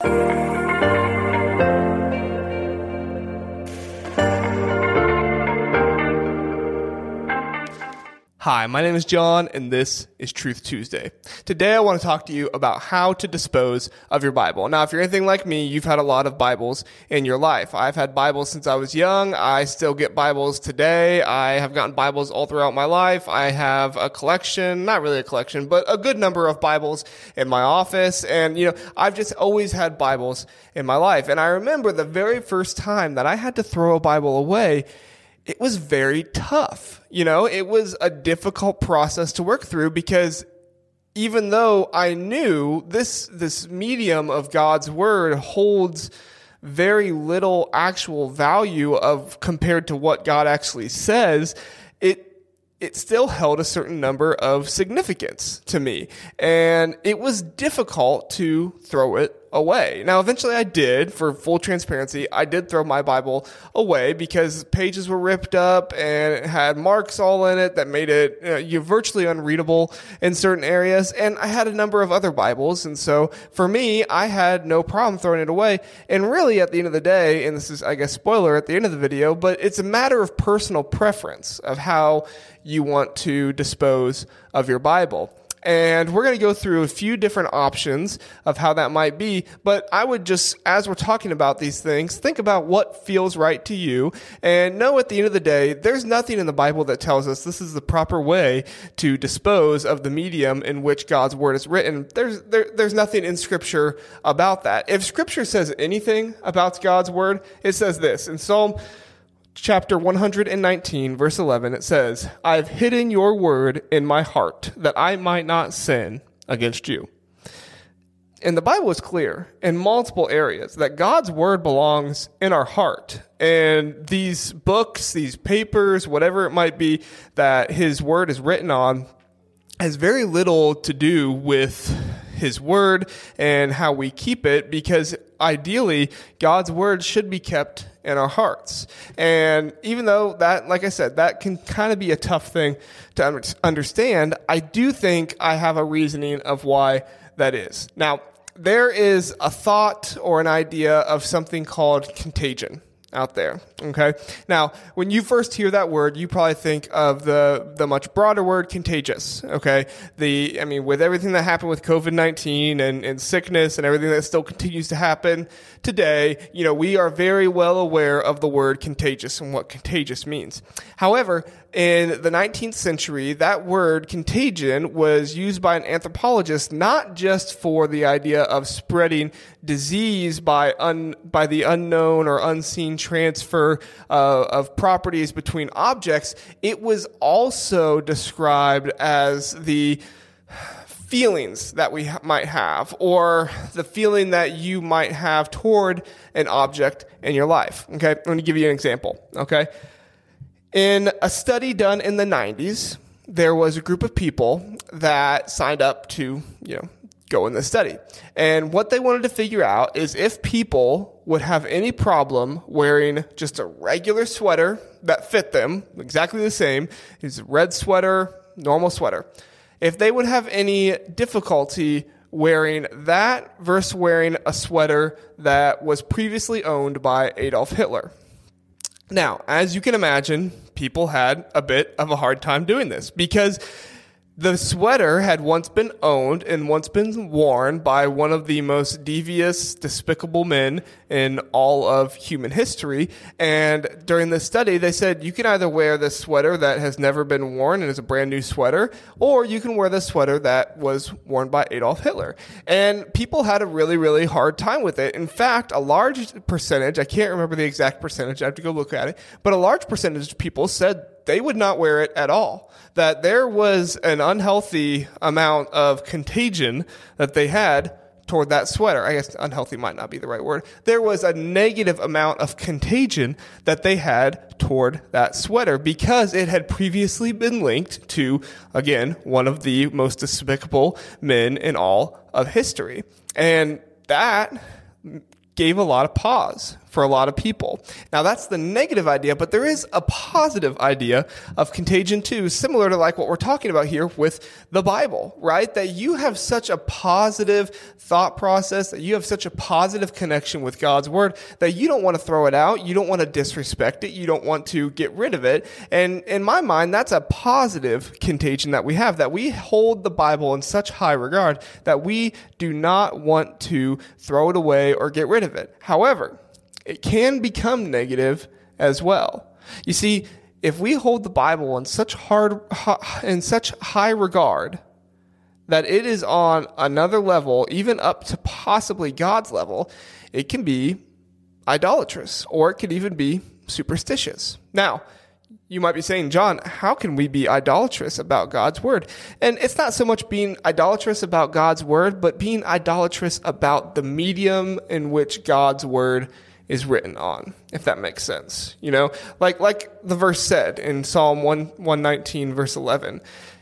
Thank you. Hi, my name is John, and this is Truth Tuesday. Today, I want to talk to you about how to dispose of your Bible. Now, if you're anything like me, you've had a lot of Bibles in your life. I've had Bibles since I was young. I still get Bibles today. I have gotten Bibles all throughout my life. I have a collection, not really a collection, but a good number of Bibles in my office. And, you know, I've just always had Bibles in my life. And I remember the very first time that I had to throw a Bible away it was very tough. You know, it was a difficult process to work through because even though I knew this, this medium of God's word holds very little actual value of compared to what God actually says, it it still held a certain number of significance to me. And it was difficult to throw it away. Now, eventually I did, for full transparency, I did throw my Bible away because pages were ripped up and it had marks all in it that made it you know, you virtually unreadable in certain areas. And I had a number of other Bibles. And so for me, I had no problem throwing it away. And really, at the end of the day, and this is, I guess, spoiler at the end of the video, but it's a matter of personal preference of how you want to dispose of your Bible. And we're going to go through a few different options of how that might be. But I would just, as we're talking about these things, think about what feels right to you and know at the end of the day, there's nothing in the Bible that tells us this is the proper way to dispose of the medium in which God's word is written. There's, there, there's nothing in scripture about that. If scripture says anything about God's word, it says this in Psalm chapter 119, verse 11, it says, I've hidden your word in my heart that I might not sin against you. And the Bible is clear in multiple areas that God's word belongs in our heart. And these books, these papers, whatever it might be that his word is written on, has very little to do with his word and how we keep it because ideally God's word should be kept in our hearts. And even though that, like I said, that can kind of be a tough thing to understand, I do think I have a reasoning of why that is. Now, there is a thought or an idea of something called contagion out there. Okay. Now, when you first hear that word, you probably think of the, the much broader word contagious. Okay. The, I mean, with everything that happened with COVID-19 and, and sickness and everything that still continues to happen today, you know, we are very well aware of the word contagious and what contagious means. However, in the 19th century, that word contagion was used by an anthropologist not just for the idea of spreading disease by un, by the unknown or unseen transfer uh, of properties between objects. It was also described as the feelings that we might have or the feeling that you might have toward an object in your life. Okay. Let me give you an example. Okay. In a study done in the 90s, there was a group of people that signed up to, you know, go in the study. And what they wanted to figure out is if people would have any problem wearing just a regular sweater that fit them, exactly the same, is a red sweater, normal sweater. If they would have any difficulty wearing that versus wearing a sweater that was previously owned by Adolf Hitler. Now, as you can imagine, people had a bit of a hard time doing this because the sweater had once been owned and once been worn by one of the most devious, despicable men in all of human history. And during this study, they said you can either wear this sweater that has never been worn and is a brand new sweater, or you can wear the sweater that was worn by Adolf Hitler. And people had a really, really hard time with it. In fact, a large percentage, I can't remember the exact percentage, I have to go look at it, but a large percentage of people said they would not wear it at all. That there was an unhealthy amount of contagion that they had toward that sweater. I guess unhealthy might not be the right word. There was a negative amount of contagion that they had toward that sweater because it had previously been linked to, again, one of the most despicable men in all of history. And that gave a lot of pause for a lot of people. Now that's the negative idea, but there is a positive idea of contagion too, similar to like what we're talking about here with the Bible, right? That you have such a positive thought process, that you have such a positive connection with God's word that you don't want to throw it out. You don't want to disrespect it. You don't want to get rid of it. And in my mind, that's a positive contagion that we have, that we hold the Bible in such high regard that we do not want to throw it away or get rid of it. However, it can become negative as well. You see, if we hold the Bible in such hard in such high regard that it is on another level, even up to possibly God's level, it can be idolatrous or it could even be superstitious. Now, you might be saying, John, how can we be idolatrous about God's word? And it's not so much being idolatrous about God's word, but being idolatrous about the medium in which God's word is written on, if that makes sense. You know, like like the verse said in Psalm 1 119 verse 11.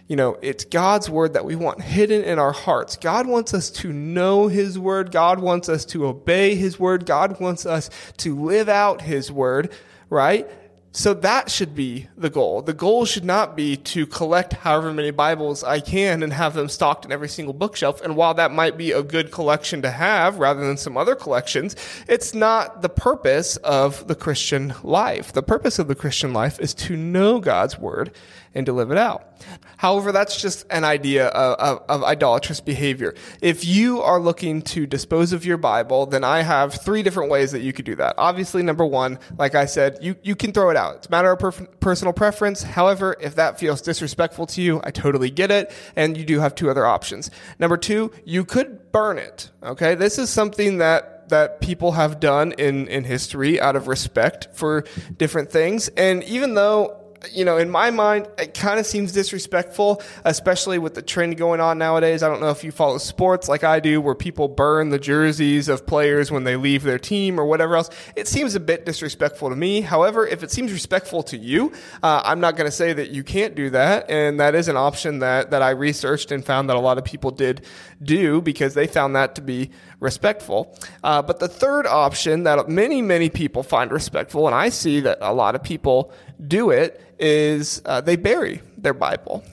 You know, it's God's word that we want hidden in our hearts. God wants us to know his word. God wants us to obey his word. God wants us to live out his word, right? So that should be the goal. The goal should not be to collect however many Bibles I can and have them stocked in every single bookshelf. And while that might be a good collection to have rather than some other collections, it's not the purpose of the Christian life. The purpose of the Christian life is to know God's word and to live it out. However, that's just an idea of, of, of, idolatrous behavior. If you are looking to dispose of your Bible, then I have three different ways that you could do that. Obviously, number one, like I said, you, you can throw it out. It's a matter of per- personal preference. However, if that feels disrespectful to you, I totally get it. And you do have two other options. Number two, you could burn it. Okay. This is something that that people have done in, in history out of respect for different things. And even though you know, in my mind, it kind of seems disrespectful, especially with the trend going on nowadays. I don't know if you follow sports like I do, where people burn the jerseys of players when they leave their team or whatever else. It seems a bit disrespectful to me. However, if it seems respectful to you, uh, I'm not going to say that you can't do that. And that is an option that, that I researched and found that a lot of people did do because they found that to be respectful. Uh, but the third option that many, many people find respectful, and I see that a lot of people do it, is uh, they bury their Bible.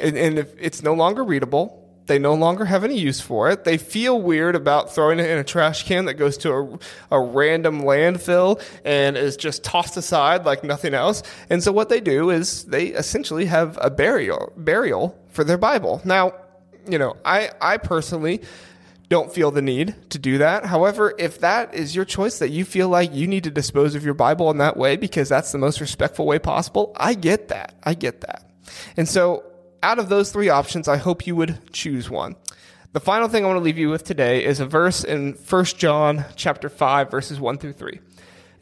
And, and if it's no longer readable, they no longer have any use for it. They feel weird about throwing it in a trash can that goes to a, a, random landfill and is just tossed aside like nothing else. And so what they do is they essentially have a burial burial for their Bible. Now, you know, I I personally don't feel the need to do that. However, if that is your choice that you feel like you need to dispose of your Bible in that way because that's the most respectful way possible, I get that. I get that. And so out of those three options, I hope you would choose one. The final thing I want to leave you with today is a verse in 1 John chapter 5 verses 1 through 3.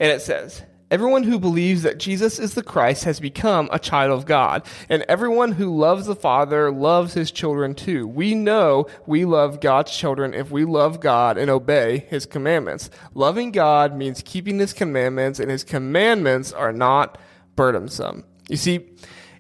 And it says, Everyone who believes that Jesus is the Christ has become a child of God, and everyone who loves the Father loves his children too. We know we love God's children if we love God and obey his commandments. Loving God means keeping his commandments, and his commandments are not burdensome. You see,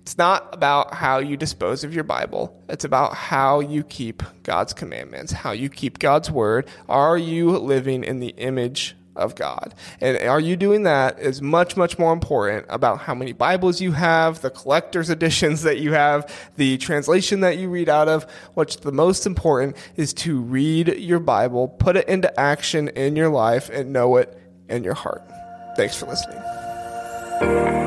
it's not about how you dispose of your Bible. It's about how you keep God's commandments, how you keep God's word. Are you living in the image of God. And are you doing that is much, much more important about how many Bibles you have, the collector's editions that you have, the translation that you read out of. What's the most important is to read your Bible, put it into action in your life, and know it in your heart. Thanks for listening.